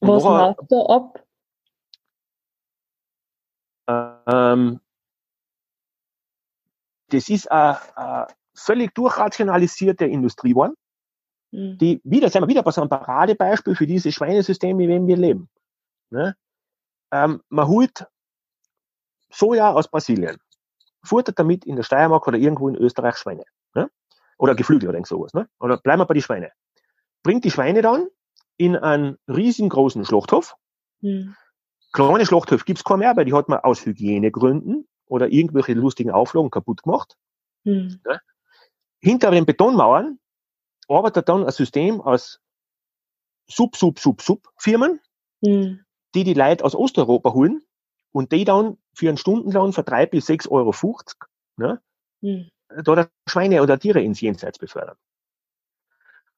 Was läuft da ab? Ähm, das ist eine, völlig durchrationalisierte Industrie geworden, mhm. die wieder, sagen wir wieder bei so einem Paradebeispiel für dieses Schweinesystem, in dem wir leben. Ne? Ähm, man holt Soja aus Brasilien, futtert damit in der Steiermark oder irgendwo in Österreich Schweine. Ne? Oder Geflügel oder irgend sowas. Ne? Oder bleiben wir bei den Schweine. Bringt die Schweine dann in einen riesengroßen Schlachthof. Mhm. Kleine Schlachthöfe gibt's kaum mehr, weil die hat man aus Hygienegründen oder irgendwelche lustigen Auflagen kaputt gemacht. Mhm. Ne? Hinter den Betonmauern arbeitet dann ein System aus Sub, Sub, Sub, Sub Firmen, mhm. die die Leute aus Osteuropa holen und die dann für einen Stundenlohn von drei bis sechs Euro 50, ne, mhm. da Schweine oder Tiere ins Jenseits befördern.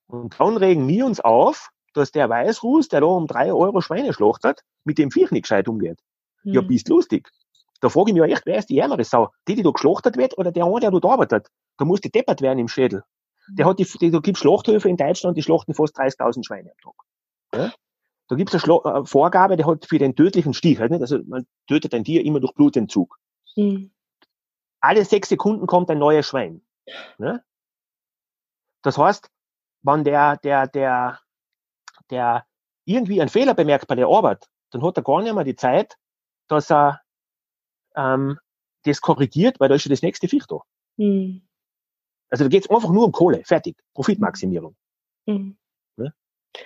Und dann regen wir uns auf, dass der Weißruß, der da um drei Euro Schweine schlachtet, mit dem Viech nicht gescheit umgeht. Mhm. Ja, bist lustig. Da frage ich mich echt, wer ist die ärmere Sau? Die, die da geschlachtet wird oder der eine, der dort arbeitet? Da muss die deppert werden im Schädel. Der hat die, die da gibt Schlachthöfe in Deutschland, die schlachten fast 30.000 Schweine am Tag. Ja? Da gibt es eine, eine, Vorgabe, der hat für den tödlichen Stich, halt nicht? also man tötet ein Tier immer durch Blutentzug. Mhm. Alle sechs Sekunden kommt ein neues Schwein. Ja? Das heißt, wenn der, der, der, der irgendwie einen Fehler bemerkt bei der Arbeit, dann hat er gar nicht mehr die Zeit, dass er ähm, das korrigiert, weil da ist schon das nächste Viech da. Mhm. Also da geht es einfach nur um Kohle, fertig, Profitmaximierung. Mhm. Ne?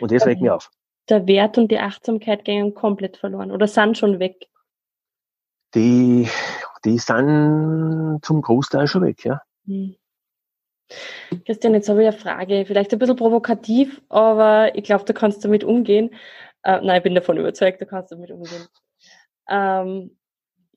Und das regt mir auf. Der Wert und die Achtsamkeit gehen komplett verloren oder sind schon weg? Die, die sind zum Großteil schon weg, ja. Mhm. Christian, jetzt habe ich eine Frage, vielleicht ein bisschen provokativ, aber ich glaube, du kannst damit umgehen. Äh, nein, ich bin davon überzeugt, du kannst damit umgehen. Ähm,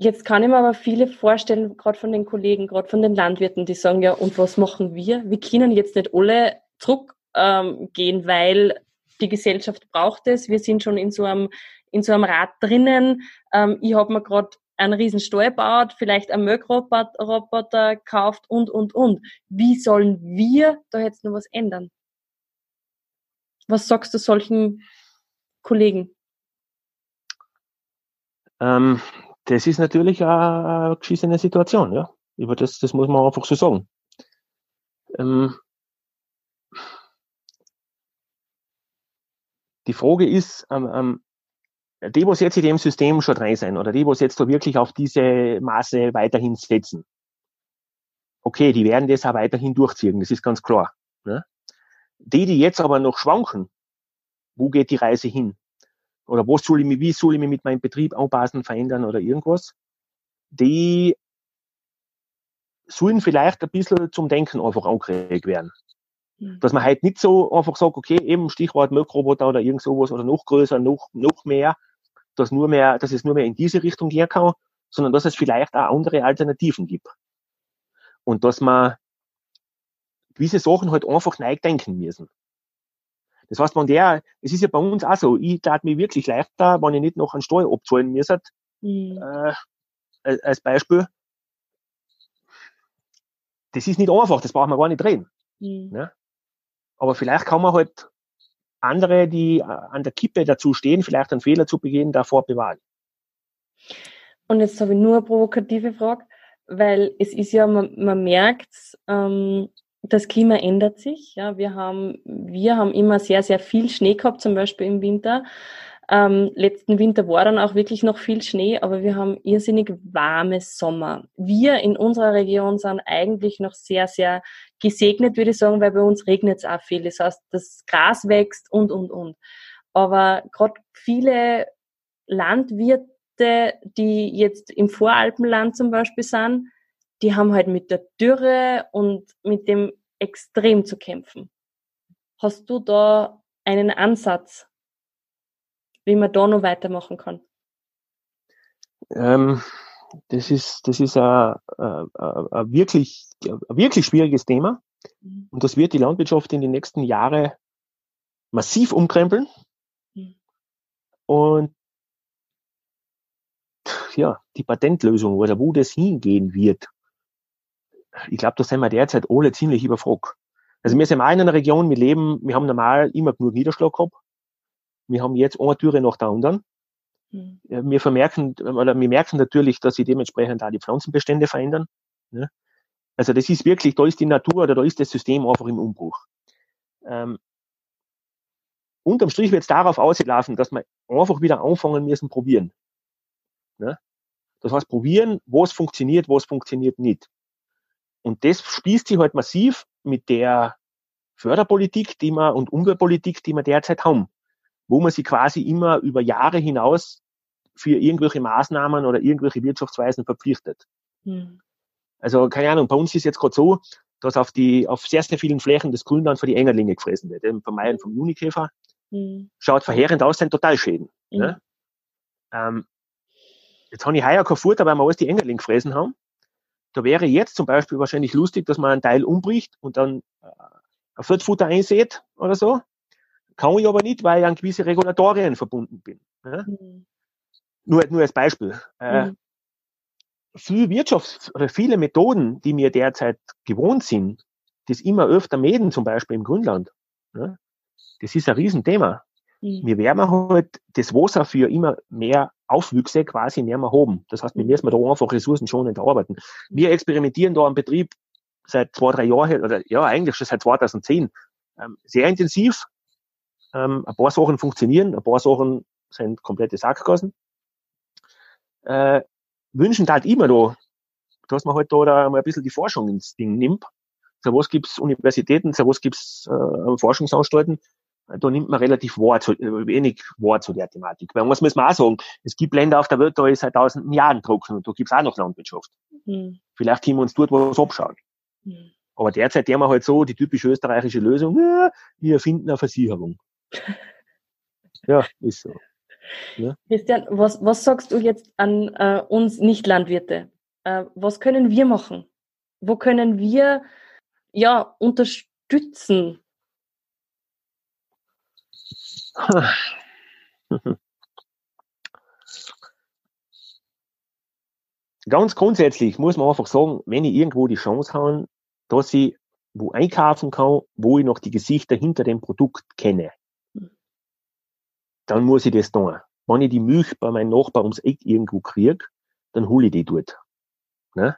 Jetzt kann ich mir aber viele vorstellen, gerade von den Kollegen, gerade von den Landwirten, die sagen, ja, und was machen wir? Wir können jetzt nicht alle zurückgehen, ähm, weil die Gesellschaft braucht es. Wir sind schon in so einem, in so einem Rad drinnen. Ähm, ich habe mir gerade einen riesen Stall gebaut, vielleicht einen Möckroboter gekauft und, und, und. Wie sollen wir da jetzt noch was ändern? Was sagst du solchen Kollegen? Ähm, das ist natürlich eine geschissene Situation, ja. Über das, das muss man einfach so sagen. Ähm, die Frage ist, ähm, die, was jetzt in dem System schon drin sind, oder die, was jetzt da wirklich auf diese Maße weiterhin setzen, okay, die werden das auch weiterhin durchziehen, das ist ganz klar. Ne? Die, die jetzt aber noch schwanken, wo geht die Reise hin? oder was soll ich mich, wie soll ich mich mit meinem Betrieb anpassen, verändern oder irgendwas, die sollen vielleicht ein bisschen zum Denken einfach angeregt werden. Mhm. Dass man halt nicht so einfach sagt, okay, eben Stichwort Milchroboter oder irgend sowas oder noch größer, noch, noch mehr, dass nur mehr, dass es nur mehr in diese Richtung gehen kann, sondern dass es vielleicht auch andere Alternativen gibt. Und dass man gewisse Sachen halt einfach neu denken müssen. Das heißt, wenn der, es ist ja bei uns auch so, ich tat mir wirklich leichter, wenn ich nicht noch einen Steuer abzahlen müsste, mhm. äh, als Beispiel. Das ist nicht einfach, das braucht man gar nicht reden. Mhm. Ja? Aber vielleicht kann man halt andere, die äh, an der Kippe dazu stehen, vielleicht einen Fehler zu begehen, davor bewahren. Und jetzt habe ich nur eine provokative Frage, weil es ist ja, man, man merkt, ähm, das Klima ändert sich. Ja, wir haben, wir haben immer sehr, sehr viel Schnee gehabt, zum Beispiel im Winter. Ähm, letzten Winter war dann auch wirklich noch viel Schnee, aber wir haben irrsinnig warme Sommer. Wir in unserer Region sind eigentlich noch sehr, sehr gesegnet, würde ich sagen, weil bei uns regnet es auch viel. Das heißt, das Gras wächst und, und, und. Aber gerade viele Landwirte, die jetzt im Voralpenland zum Beispiel sind, die haben halt mit der Dürre und mit dem extrem zu kämpfen. Hast du da einen Ansatz, wie man da noch weitermachen kann? Ähm, das ist, das ist ein, ein, ein, wirklich, ein wirklich schwieriges Thema. Mhm. Und das wird die Landwirtschaft in den nächsten Jahren massiv umkrempeln. Mhm. Und ja, die Patentlösung oder wo das hingehen wird, ich glaube, da sind wir derzeit alle ziemlich überfragt. Also wir sind in einer Region, wir leben, wir haben normal immer genug Niederschlag gehabt. Wir haben jetzt eine Türe nach der anderen. Mhm. Wir vermerken, oder wir merken natürlich, dass sich dementsprechend auch die Pflanzenbestände verändern. Ne? Also das ist wirklich, da ist die Natur oder da ist das System einfach im Umbruch. Ähm, unterm Strich wird es darauf auslaufen, dass wir einfach wieder anfangen müssen, probieren. Ne? Das heißt, probieren, was funktioniert, was funktioniert nicht. Und das spießt sich halt massiv mit der Förderpolitik, die wir und Umweltpolitik, die wir derzeit haben, wo man sich quasi immer über Jahre hinaus für irgendwelche Maßnahmen oder irgendwelche Wirtschaftsweisen verpflichtet. Mhm. Also keine Ahnung, bei uns ist jetzt gerade so, dass auf die auf sehr, sehr vielen Flächen das Grünland für die Engerlinge gefressen wird, eben vom Meilen vom Junikäfer. Mhm. Schaut verheerend aus, sind Totalschäden. Mhm. Ne? Ähm, jetzt habe ich heuer kein Futter, weil wir alles die Engerlinge gefressen haben. Da wäre jetzt zum Beispiel wahrscheinlich lustig, dass man einen Teil umbricht und dann äh, ein Viertfutter einsät oder so. Kann ich aber nicht, weil ich an gewisse Regulatorien verbunden bin. Ne? Mhm. Nur, nur als Beispiel. Äh, mhm. Viele Wirtschafts- oder viele Methoden, die mir derzeit gewohnt sind, das immer öfter mäden, zum Beispiel im Grünland. Ne? Das ist ein Riesenthema. Mhm. Wir werden halt das Wasser für immer mehr Aufwüchse quasi nicht mehr haben. Das heißt, wir müssen da einfach ressourcenschonend arbeiten. Wir experimentieren da am Betrieb seit zwei, drei Jahren, oder ja, eigentlich schon seit 2010, ähm, sehr intensiv. Ähm, ein paar Sachen funktionieren, ein paar Sachen sind komplette Sackgassen. Äh, wünschen halt immer da, dass man halt da, da mal ein bisschen die Forschung ins Ding nimmt. So was gibt's Universitäten, so was gibt's äh, Forschungsanstalten, da nimmt man relativ wahr zu, äh, wenig wahr zu der Thematik. Weil was muss man auch sagen, es gibt Länder auf der Welt, da ist seit tausenden Jahren trocken und da gibt's auch noch Landwirtschaft. Mhm. Vielleicht können wir uns dort was abschauen. Mhm. Aber derzeit haben wir halt so die typische österreichische Lösung, ja, wir erfinden eine Versicherung. Ja, ist so. Ja. Christian, was, was sagst du jetzt an äh, uns Nicht-Landwirte? Äh, was können wir machen? Wo können wir ja unterstützen? Ganz grundsätzlich muss man einfach sagen, wenn ich irgendwo die Chance habe, dass ich wo einkaufen kann, wo ich noch die Gesichter hinter dem Produkt kenne, dann muss ich das tun. Wenn ich die Milch bei meinem Nachbar ums Eck irgendwo kriege, dann hole ich die dort. Ne?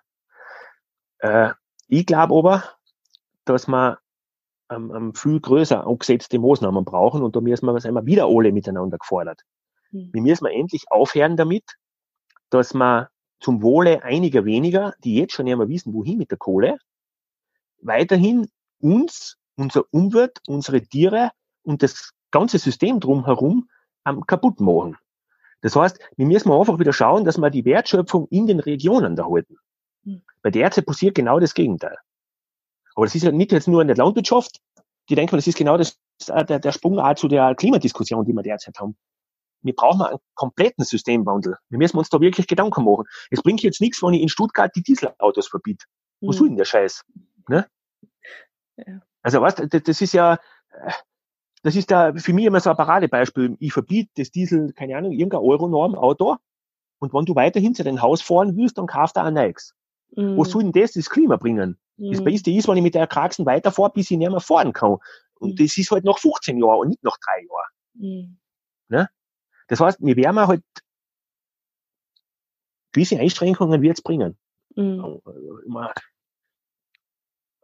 Äh, ich glaube aber, dass man ähm, ähm, viel größer angesetzte Maßnahmen brauchen und da müssen wir, wir wieder alle miteinander gefordert. Mhm. Wir müssen endlich aufhören damit, dass man zum Wohle einiger weniger, die jetzt schon einmal wissen, wohin mit der Kohle, weiterhin uns, unser Umwelt, unsere Tiere und das ganze System drumherum ähm, kaputt machen. Das heißt, wir müssen einfach wieder schauen, dass wir die Wertschöpfung in den Regionen da halten. Mhm. Bei der Zeit passiert genau das Gegenteil. Aber das ist ja nicht jetzt nur in der Landwirtschaft. Die denken, das ist genau das, der, der Sprung auch zu der Klimadiskussion, die wir derzeit haben. Wir brauchen einen kompletten Systemwandel. Wir müssen uns da wirklich Gedanken machen. Es bringt jetzt nichts, wenn ich in Stuttgart die Dieselautos verbiete. Mhm. Wo soll denn der Scheiß? Ne? Ja. Also, was, das ist ja, äh, das ist da für mich immer so ein Paradebeispiel. Ich verbiete das Diesel, keine Ahnung, irgendein Euronorm-Auto. Und wenn du weiterhin zu deinem Haus fahren willst, dann kauf da ein neues. Mhm. Wo soll denn das das Klima bringen? Mhm. Das Beste ist, wenn ich mit der Kraxen weiterfahre, bis ich nicht mehr fahren kann. Und mhm. das ist halt nach 15 Jahren und nicht nach drei Jahren. Mhm. Ne? Das heißt, wir werden halt gewisse Einschränkungen wird's bringen. Mhm.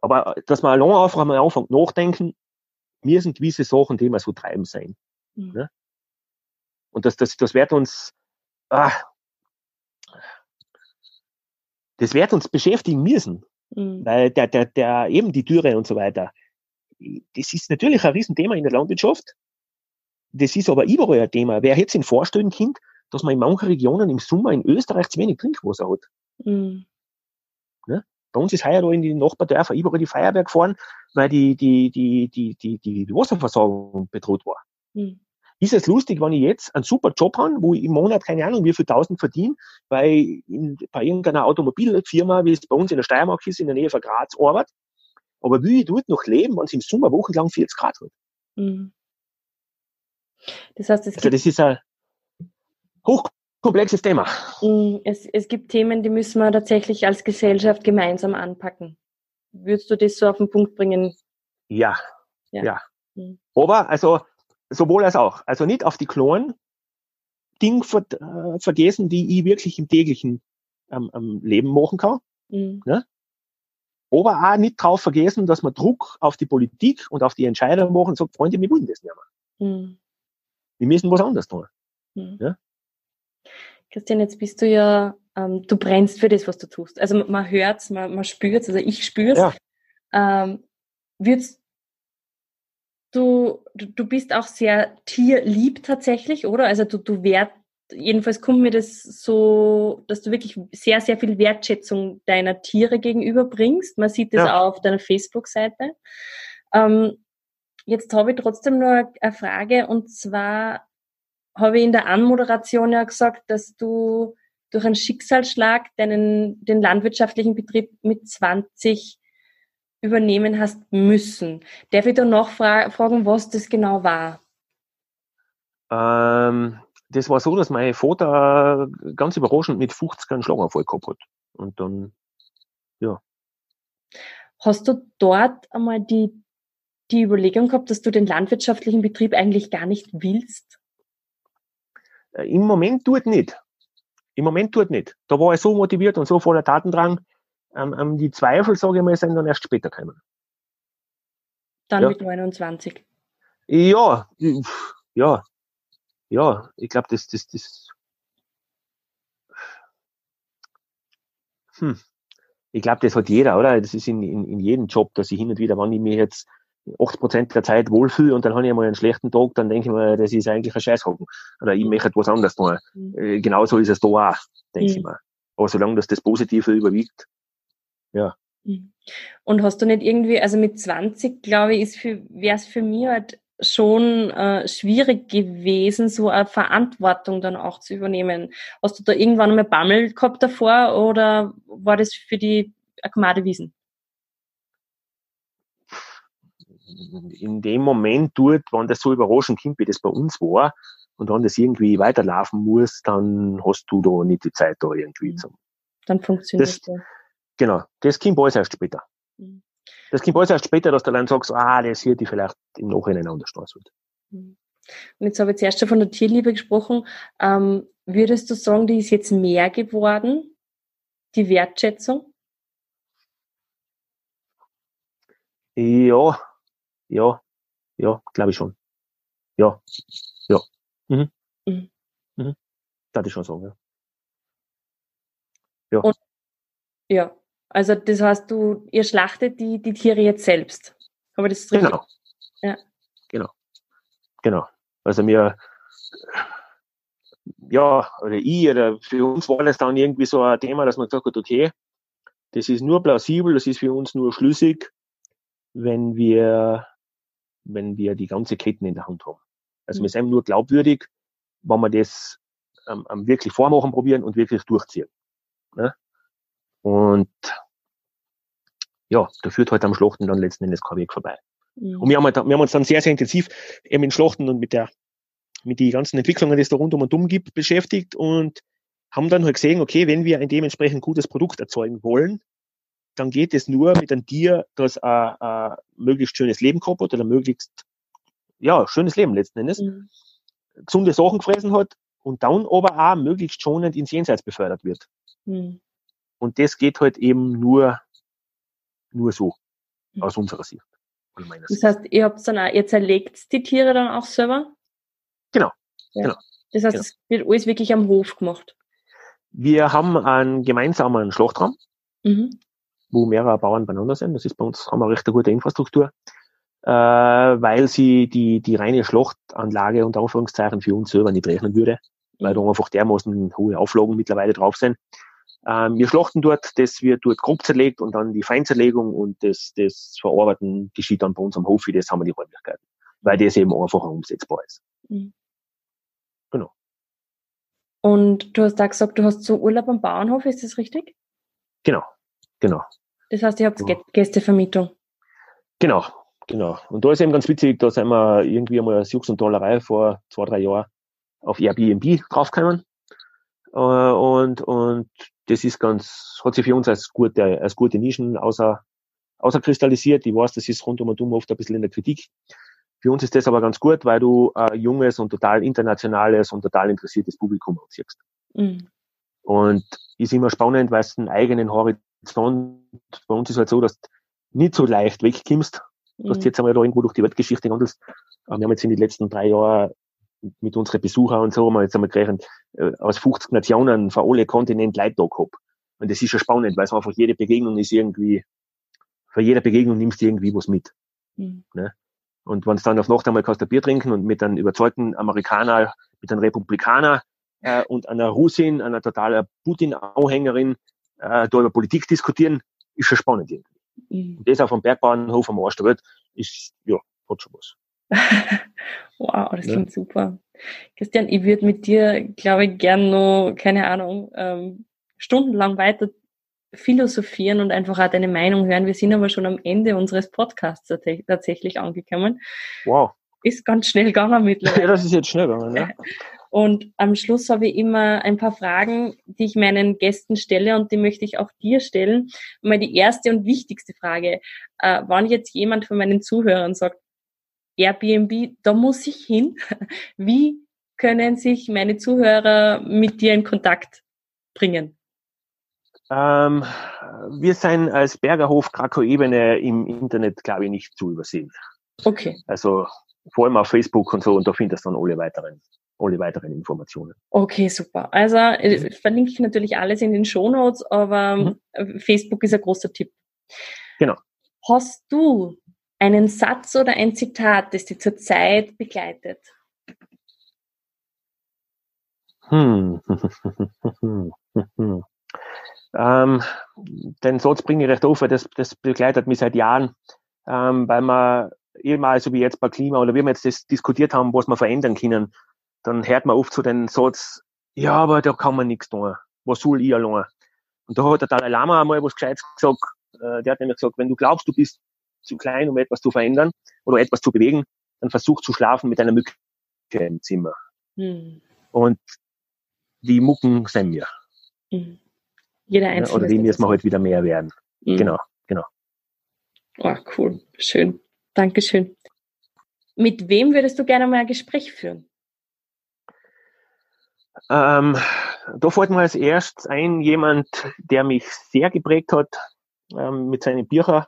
Aber dass man allein einfach mal anfängt nachdenken, mir sind gewisse Sachen, die wir so treiben sein. Mhm. Ne? Und das, das, das wird uns, ah, das wird uns beschäftigen müssen. Mhm. Weil der, der, der, eben die Türe und so weiter. Das ist natürlich ein Riesenthema in der Landwirtschaft. Das ist aber überall ein Thema. Wer jetzt in vorstellen Kind, dass man in manchen Regionen im Sommer in Österreich zu wenig Trinkwasser hat. Mhm. Ne? Bei uns ist heuer in die Nachbardörfer überall die Feuerwehr gefahren, weil die, die, die, die, die, die Wasserversorgung bedroht war. Mhm ist es lustig, wenn ich jetzt einen super Job habe, wo ich im Monat keine Ahnung wie viel tausend verdiene, weil in, bei irgendeiner Automobilfirma, wie es bei uns in der Steiermark ist, in der Nähe von Graz arbeite. Aber wie ich dort noch leben, wenn es im Sommer wochenlang 40 Grad hat? Mhm. Das heißt, es also das ist ein hochkomplexes Thema. Mhm. Es, es gibt Themen, die müssen wir tatsächlich als Gesellschaft gemeinsam anpacken. Würdest du das so auf den Punkt bringen? Ja, ja. ja. Mhm. Aber also sowohl als auch. Also nicht auf die kleinen Dinge ver äh, vergessen, die ich wirklich im täglichen ähm, ähm, Leben machen kann. Mhm. Ne? Aber auch nicht drauf vergessen, dass man Druck auf die Politik und auf die Entscheider machen und sagt, Freunde, wir wollen das nicht mehr. Mhm. Wir müssen was anderes tun. Mhm. Ja? Christian, jetzt bist du ja, ähm, du brennst für das, was du tust. Also man hört's, man, man spürt's, also ich spür's. Ja. Ähm, würdest du, du, du bist auch sehr tierlieb tatsächlich, oder? Also du, du wert, jedenfalls kommt mir das so, dass du wirklich sehr, sehr viel Wertschätzung deiner Tiere gegenüber bringst. Man sieht das ja. auch auf deiner Facebook-Seite. Ähm, jetzt habe ich trotzdem nur eine Frage und zwar habe ich in der Anmoderation ja gesagt, dass du durch einen Schicksalsschlag deinen, den landwirtschaftlichen Betrieb mit 20 übernehmen hast müssen. Darf ich da noch fra fragen, was das genau war? Ähm, das war so, dass mein Vater ganz überraschend mit 50 einen Schlaganfall gehabt hat. Und dann, ja. Hast du dort einmal die, die Überlegung gehabt, dass du den landwirtschaftlichen Betrieb eigentlich gar nicht willst? Äh, Im Moment tut nicht. Im Moment tut nicht. Da war ich so motiviert und so voller Tatendrang. Ähm, ähm, die Zweifel, sage ich mal, sind dann erst später gekommen. Dann ja. mit 29. Ja, ja, ja, ich glaube, das, das, das, hm. Ich glaube, das hat jeder, oder? Das ist in, in, in jedem Job, dass ich hin und wieder, wenn ich mir jetzt 80% der Zeit wohlfühle und dann habe ich mal einen schlechten Tag, dann denke ich mir, das ist eigentlich ein Scheißhocken. Oder ich möchte etwas anderes tun. Mhm. Äh, genauso ist es da auch, denke mhm. ich mir. Aber solange das, das Positive überwiegt, ja. Mhm. Und hast du nicht irgendwie, also mit 20, glaube ich, ist für, wäre es für mich halt schon äh, schwierig gewesen, so eine Verantwortung dann auch zu übernehmen. Hast du da irgendwann mal Bammel gehabt davor oder war das für die Akmade In dem Moment dort, wenn das so überraschend kommt, wie das bei uns war, und wenn das irgendwie weiterlaufen muss, dann hast du da nicht die Zeit da irgendwie mhm. zum. Dann funktioniert das. das. Genau, das kommt alles erst später. Mhm. Das kommt alles erst später, dass du dann sagst, ah, das hätte ich vielleicht im Nachhinein anders tun sollen. Mhm. Und jetzt habe ich zuerst schon von der Tierliebe gesprochen. Ähm, würdest du sagen, die ist jetzt mehr geworden, die Wertschätzung? Ja, ja, ja, glaube ich schon. Ja, ja. Mhm. Mhm. Mhm. Darf ich schon sagen, ja. Ja. Und, ja, also das heißt, du, ihr schlachtet die, die Tiere jetzt selbst. Aber das richtig? Genau. Ja. Genau. Genau. Also mir, ja, oder ich, oder für uns war das dann irgendwie so ein Thema, dass man gesagt hat, okay, das ist nur plausibel, das ist für uns nur schlüssig, wenn wir, wenn wir die ganze Ketten in der Hand haben. Also mhm. wir sind nur glaubwürdig, wenn wir das ähm, wirklich vormachen probieren und wirklich durchziehen. Ne? Und ja, da führt halt am Schlochten dann letzten Endes kein Weg vorbei. Mhm. Und wir haben, halt, wir haben uns dann sehr, sehr intensiv eben mit Schlochten und mit der, mit den ganzen Entwicklungen, die es da rund um und um gibt, beschäftigt und haben dann halt gesehen, okay, wenn wir ein dementsprechend gutes Produkt erzeugen wollen, dann geht es nur mit einem Tier, das ein, ein möglichst schönes Leben gehabt hat oder möglichst, ja, schönes Leben letzten Endes, mhm. gesunde Sachen gefressen hat und dann aber auch möglichst schonend ins Jenseits befördert wird. Mhm. Und das geht halt eben nur, nur so, mhm. aus unserer Sicht. Das heißt, ihr habt dann auch, ihr zerlegt die Tiere dann auch selber? Genau, ja. genau. Das heißt, genau. es wird alles wirklich am Hof gemacht? Wir haben einen gemeinsamen Schlachtraum, mhm. Wo mehrere Bauern beieinander sind. Das ist bei uns, haben wir recht eine gute Infrastruktur, äh, weil sie die, die reine Schlachtanlage unter Anführungszeichen für uns selber nicht rechnen würde, weil da einfach dermaßen hohe Auflagen mittlerweile drauf sind. Ähm, wir schlachten dort, das wird dort grob zerlegt und dann die Feinzerlegung und das, das Verarbeiten geschieht dann bei uns am Hof, das haben wir die Räumlichkeiten, weil das eben einfacher umsetzbar ist. Mhm. Genau. Und du hast da gesagt, du hast so Urlaub am Bauernhof, ist das richtig? Genau, genau. Das heißt, ihr habt ja. Gästevermietung? Genau, genau. Und da ist eben ganz witzig, da sind wir irgendwie einmal als Jux und Dollerei vor zwei, drei Jahren auf Airbnb draufgekommen. Äh, und, und das ist ganz, hat sich für uns als gute, als gute Nischen außer, außerkristallisiert. Ich weiß, das ist rund um und um oft ein bisschen in der Kritik. Für uns ist das aber ganz gut, weil du ein junges und total internationales und total interessiertes Publikum anziehst. Mhm. Und ist immer spannend, weil es einen eigenen Horizont, bei uns ist halt so, dass du nicht so leicht wegkommst, mhm. dass du jetzt einmal da irgendwo durch die Weltgeschichte wandelst. Wir haben jetzt in den letzten drei Jahren mit unseren Besuchern und so, haben wir jetzt einmal gerechnet, äh, aus 50 Nationen von alle Kontinenten Leute da gehabt. Und das ist schon spannend, weil es einfach jede Begegnung ist irgendwie, für jede Begegnung nimmst du irgendwie was mit. Mhm. Ne? Und wenn es dann auf Nacht einmal kannst du Bier trinken und mit einem überzeugten Amerikaner, mit einem Republikaner äh, und einer Russin, einer totaler Putin-Anhängerin äh, da über Politik diskutieren, ist schon spannend irgendwie. Mhm. Und das auf einem Bergbauernhof am Arsch der Welt ist, ja, hat schon was. wow, das klingt ja. super. Christian, ich würde mit dir, glaube ich, gern noch, keine Ahnung, ähm, stundenlang weiter philosophieren und einfach auch deine Meinung hören. Wir sind aber schon am Ende unseres Podcasts tatsächlich angekommen. Wow. Ist ganz schnell gegangen mittlerweile. Ja, das ist jetzt schnell gegangen, ja. Und am Schluss habe ich immer ein paar Fragen, die ich meinen Gästen stelle und die möchte ich auch dir stellen. Mal die erste und wichtigste Frage. Äh, wann jetzt jemand von meinen Zuhörern sagt, Airbnb, da muss ich hin. Wie können sich meine Zuhörer mit dir in Kontakt bringen? Ähm, wir sind als Bergerhof Krakow-Ebene im Internet, glaube ich, nicht zu übersehen. Okay. Also vor allem auf Facebook und so, und da findest du dann alle weiteren, alle weiteren Informationen. Okay, super. Also äh, verlinke ich natürlich alles in den Shownotes, aber mhm. Facebook ist ein großer Tipp. Genau. Hast du einen Satz oder ein Zitat, das dich zurzeit begleitet? Hm. ähm, den Satz bringe ich recht auf, weil das, das begleitet mich seit Jahren, ähm, weil man ehemals, so wie jetzt bei Klima oder wie wir jetzt das diskutiert haben, was wir verändern können, dann hört man oft so den Satz, ja, aber da kann man nichts tun. Was soll ich allein? Und da hat der Dalai Lama einmal was Gescheites gesagt. Äh, der hat nämlich gesagt, wenn du glaubst, du bist zu klein, um etwas zu verändern oder etwas zu bewegen, dann versuch zu schlafen mit einer Mücke im Zimmer. Hm. Und die Mucken sind wir. Hm. Jeder einzelne. Oder die müssen wir heute halt wieder mehr werden. Hm. Genau, genau. Oh, cool. Schön. Dankeschön. Mit wem würdest du gerne mal ein Gespräch führen? Ähm, da fällt mir als erstes ein jemand, der mich sehr geprägt hat ähm, mit seinen Büchern.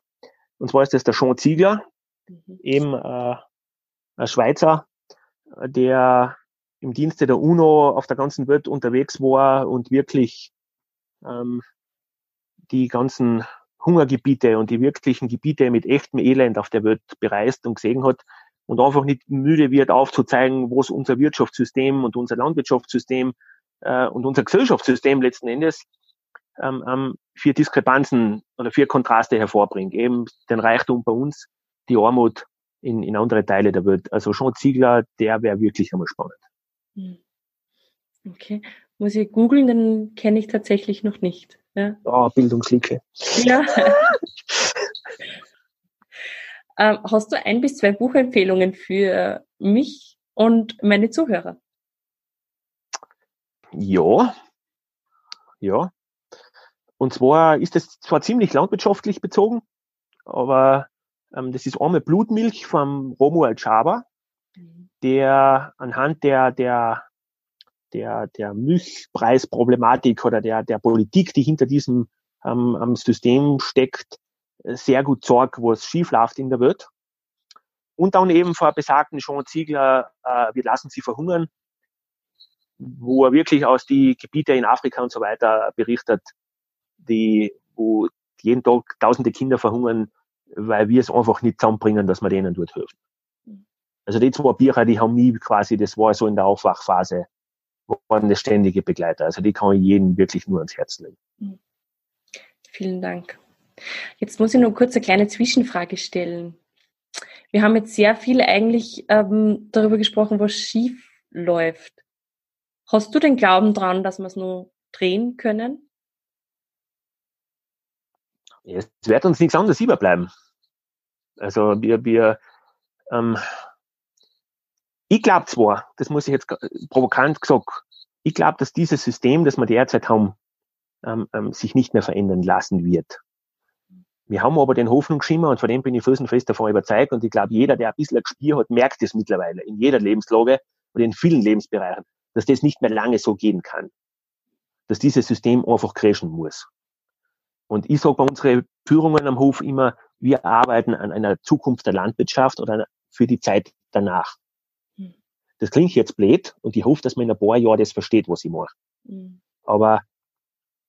Und zwar ist das der Sean Ziegler, mhm. eben äh, ein Schweizer, der im Dienste der UNO auf der ganzen Welt unterwegs war und wirklich ähm, die ganzen Hungergebiete und die wirklichen Gebiete mit echtem Elend auf der Welt bereist und gesehen hat und einfach nicht müde wird aufzuzeigen, was unser Wirtschaftssystem und unser Landwirtschaftssystem äh, und unser Gesellschaftssystem letzten Endes ähm, ähm, vier Diskrepanzen oder vier Kontraste hervorbringt. Eben den Reichtum bei uns, die Armut in, in andere Teile der Welt. Also schon Ziegler, der wäre wirklich einmal spannend. Hm. Okay. Muss ich googeln, den kenne ich tatsächlich noch nicht. Ja. Oh, Bildungslücke. Ja. ähm, hast du ein bis zwei Buchempfehlungen für mich und meine Zuhörer? Ja. Ja. Und zwar ist es zwar ziemlich landwirtschaftlich bezogen, aber ähm, das ist einmal Blutmilch vom Romuald Schaber, der anhand der, der der, der Milchpreisproblematik oder der, der Politik, die hinter diesem ähm, System steckt, sehr gut sorgt, wo es schief läuft in der Welt. Und dann eben vor besagten Jean Ziegler, äh, wir lassen sie verhungern, wo er wirklich aus die Gebiete in Afrika und so weiter berichtet, die, wo jeden Tag tausende Kinder verhungern, weil wir es einfach nicht zusammenbringen, dass wir denen dort helfen. Also die zwei Bücher, die haben nie quasi, das war so in der Aufwachphase, waren das ständige Begleiter. Also die kann ich jedem wirklich nur ans Herz legen. Mhm. Vielen Dank. Jetzt muss ich nur kurz eine kleine Zwischenfrage stellen. Wir haben jetzt sehr viel eigentlich ähm, darüber gesprochen, was schief läuft. Hast du den Glauben dran, dass wir es nur drehen können? Es wird uns nichts anderes überbleiben. Also wir, wir ähm, ich glaube zwar, das muss ich jetzt provokant gesagt, ich glaube, dass dieses System, das wir derzeit haben, ähm, ähm, sich nicht mehr verändern lassen wird. Wir haben aber den Hoffnungsschimmer und von dem bin ich felsenfest davon überzeugt und ich glaube, jeder, der ein bisschen ein Gespür hat, merkt es mittlerweile in jeder Lebenslage oder in vielen Lebensbereichen, dass das nicht mehr lange so gehen kann. Dass dieses System einfach crashen muss. Und ich sage bei unseren Führungen am Hof immer, wir arbeiten an einer Zukunft der Landwirtschaft oder für die Zeit danach. Hm. Das klingt jetzt blöd und ich hoffe, dass man in ein paar Jahren das versteht, was ich mache. Mhm. Aber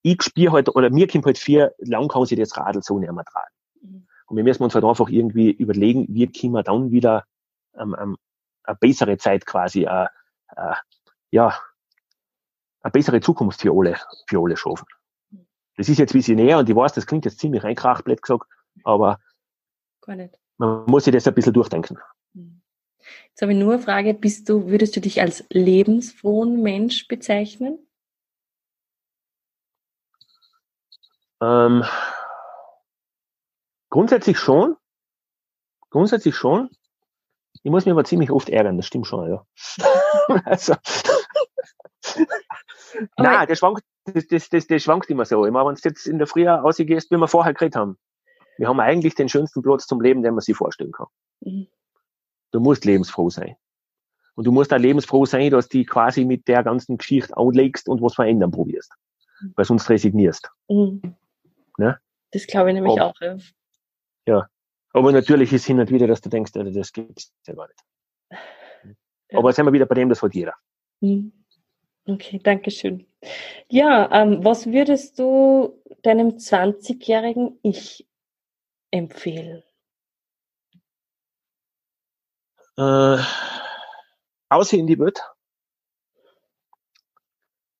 ich spüre halt, oder mir kommt halt vier, lang kann sich das Radl so nicht mehr tragen. Mhm. Und wir müssen uns halt einfach irgendwie überlegen, wie können wir dann wieder ähm, ähm, eine bessere Zeit quasi, äh, äh, ja, eine bessere Zukunft für alle, für alle schaffen. Das ist jetzt visionär und ich weiß, das klingt jetzt ziemlich reinkracht, blöd gesagt, aber man muss sich das ein bisschen durchdenken. Mhm. Jetzt habe ich nur eine Frage, bist du, würdest du dich als lebensfrohen Mensch bezeichnen? Ähm, grundsätzlich schon. Grundsätzlich schon. Ich muss mich aber ziemlich oft ärgern, das stimmt schon, ja. also, Nein, der schwankt, das, das, das, das schwankt immer so. Immer wenn du jetzt in der Früh ausgehst, wie wir vorher geredet haben. Wir haben eigentlich den schönsten Platz zum Leben, den man sich vorstellen kann. Mhm. Du musst lebensfroh sein. Und du musst auch lebensfroh sein, dass du quasi mit der ganzen Geschichte anlegst und was verändern probierst. Mhm. Weil sonst resignierst. Mhm. Das glaube ich nämlich aber, auch, ja. Ja. Aber natürlich ist hin und wieder, dass du denkst, das gibt's ja gar nicht. Ja. Aber jetzt sind wir wieder bei dem, das hat jeder. Mhm. Okay, danke schön. Ja, ähm, was würdest du deinem 20-jährigen Ich empfehlen? Äh, aussehen in die Welt.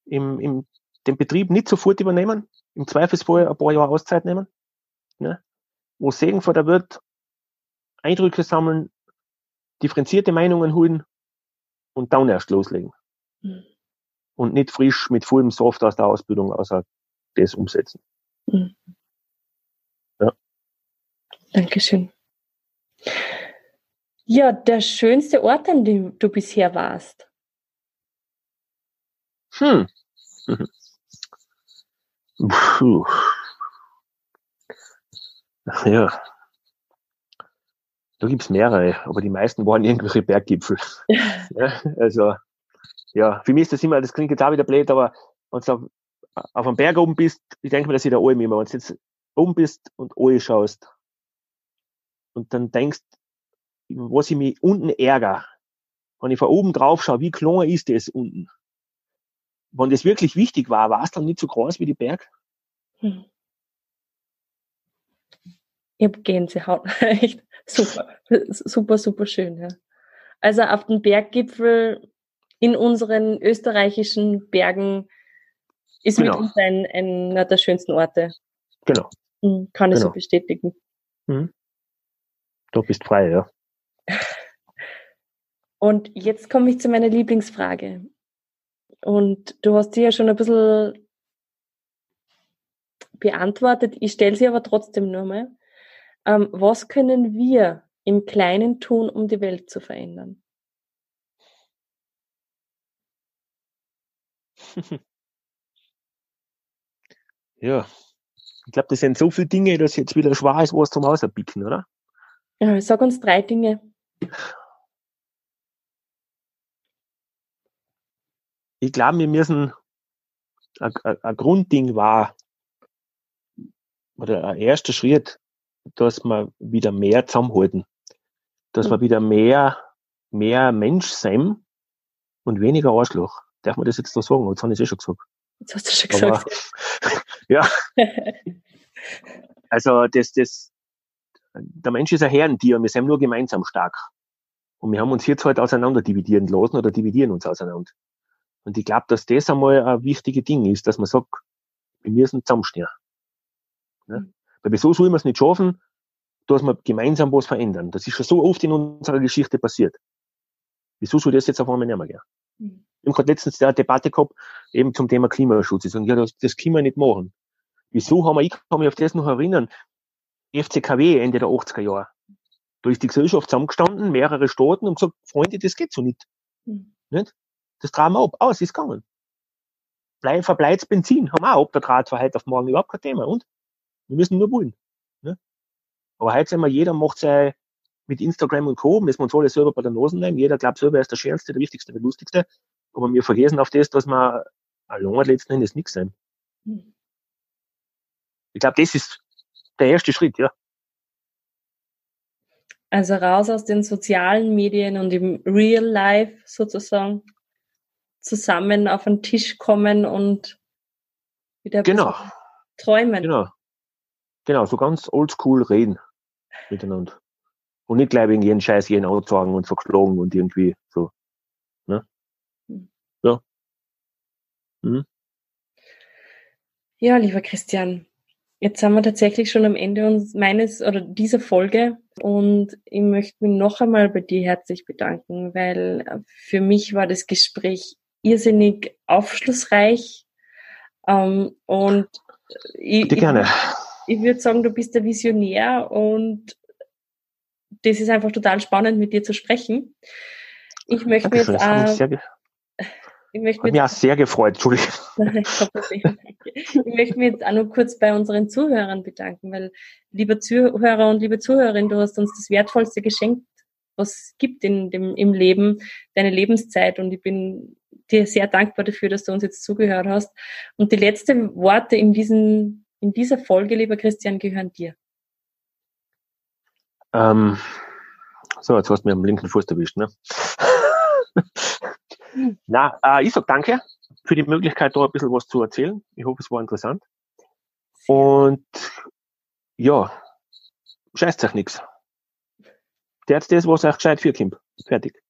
Im, im, den Betrieb nicht sofort übernehmen, im Zweifelsfall ein paar Jahre Auszeit nehmen, ne? wo Segen vor der Welt, Eindrücke sammeln, differenzierte Meinungen holen und dann erst loslegen. Mhm. Und nicht frisch mit vollem Soft aus der Ausbildung außer das umsetzen. Mhm. Ja. Dankeschön. Ja, der schönste Ort, an dem du bisher warst. Hm. Puh. Ja. Da gibt's mehrere, aber die meisten waren irgendwelche Berggipfel. ja, also, ja, für mich ist das immer, das klingt jetzt auch wieder blöd, aber wenn du auf, auf einem Berg oben bist, ich denke mir, dass ich da oben immer, wenn du jetzt oben bist und oben schaust und dann denkst, was ich mich unten ärgere, wenn ich von oben drauf schaue, wie klein ist das unten? Wenn das wirklich wichtig war, war es dann nicht so groß wie die Berg? Hm. Ich habe Gänsehaut. Echt super, super, super schön. Ja. Also auf den Berggipfel in unseren österreichischen Bergen ist genau. mitunter ein, einer der schönsten Orte. Genau. Hm, kann ich genau. so bestätigen. Mhm. Du bist frei, ja. Und jetzt komme ich zu meiner Lieblingsfrage. Und du hast sie ja schon ein bisschen beantwortet. Ich stelle sie aber trotzdem nur mal. Ähm, was können wir im Kleinen tun, um die Welt zu verändern? ja, ich glaube, das sind so viele Dinge, dass jetzt wieder schwer ist, was zum Auserpicken, oder? Ja, sag uns drei Dinge. Ich glaube, wir müssen, ein, ein Grundding war, oder ein erster Schritt, dass wir wieder mehr zusammenhalten. Dass mhm. wir wieder mehr, mehr Mensch sein und weniger Arschloch. Darf man das jetzt so sagen? Jetzt habe ich es eh schon gesagt. Jetzt hast du schon gesagt. Aber, ja. also, das, das, der Mensch ist ein Herrentier und wir sind nur gemeinsam stark. Und wir haben uns jetzt halt auseinander dividieren lassen oder dividieren uns auseinander. Und ich glaube, dass das einmal ein wichtiges Ding ist, dass man sagt, wir müssen zusammenstehen. Mhm. Weil wieso soll man es nicht schaffen, dass wir gemeinsam was verändern? Das ist schon so oft in unserer Geschichte passiert. Wieso soll das jetzt auf einmal nicht mehr gehen? Mhm. Ich habe gerade letztens eine Debatte gehabt, eben zum Thema Klimaschutz. Ich sage, ja, das, das können wir nicht machen. Wieso haben wir, ich kann mich auf das noch erinnern, FCKW Ende der 80er Jahre. Da ist die Gesellschaft zusammengestanden, mehrere Staaten und gesagt, Freunde, das geht so nicht. Mhm. nicht? Das tragen wir ab. Aber es ist gegangen. Bleib, verbleibt Benzin, haben wir auch ab der Draht von heute auf morgen überhaupt kein Thema. Und wir müssen nur wollen. Ne? Aber heute sind wir, jeder macht sein mit Instagram und Co. müssen wir uns alle selber bei der Nase nehmen. Jeder glaubt selber, er ist der Schönste, der Wichtigste, der Lustigste. Aber wir vergessen auf das, dass wir allein letzten Endes nichts. Hm. Ich glaube, das ist der erste Schritt, ja. Also raus aus den sozialen Medien und im Real Life sozusagen zusammen auf den Tisch kommen und wieder genau. träumen. Genau. Genau, so ganz oldschool reden miteinander. Und nicht gleich wegen jeden Scheiß jeden anzeigen und verklagen und irgendwie so. Ne? Hm. Ja. Mhm. Ja, lieber Christian, jetzt sind wir tatsächlich schon am Ende uns meines oder dieser Folge und ich möchte mich noch einmal bei dir herzlich bedanken, weil für mich war das Gespräch irrsinnig aufschlussreich ähm, und ich, gerne. ich, ich würde sagen, du bist der Visionär und das ist einfach total spannend, mit dir zu sprechen. Ich möchte mir jetzt, äh, ich möchte mich auch sehr gefreut, Entschuldigung. ich möchte mich jetzt auch noch kurz bei unseren Zuhörern bedanken, weil, lieber Zuhörer und liebe Zuhörerin, du hast uns das wertvollste geschenkt, was es gibt in dem, im Leben, deine Lebenszeit und ich bin dir sehr dankbar dafür, dass du uns jetzt zugehört hast. Und die letzten Worte in, diesen, in dieser Folge, lieber Christian, gehören dir. Ähm, so, jetzt hast du mir am linken Fuß erwischt, ne? Hm. Na, äh, ich sag danke für die Möglichkeit, da ein bisschen was zu erzählen. Ich hoffe, es war interessant. Und ja, scheißt euch nichts. Der das, was euch gescheit für Kind. Fertig.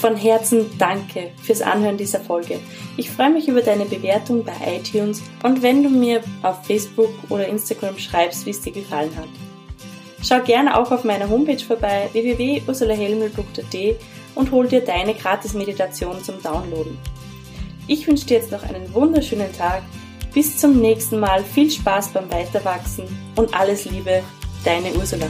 Von Herzen danke fürs Anhören dieser Folge. Ich freue mich über deine Bewertung bei iTunes und wenn du mir auf Facebook oder Instagram schreibst, wie es dir gefallen hat. Schau gerne auch auf meiner Homepage vorbei www.ursulahelmel.at und hol dir deine Gratis-Meditation zum Downloaden. Ich wünsche dir jetzt noch einen wunderschönen Tag. Bis zum nächsten Mal. Viel Spaß beim Weiterwachsen und alles Liebe, deine Ursula.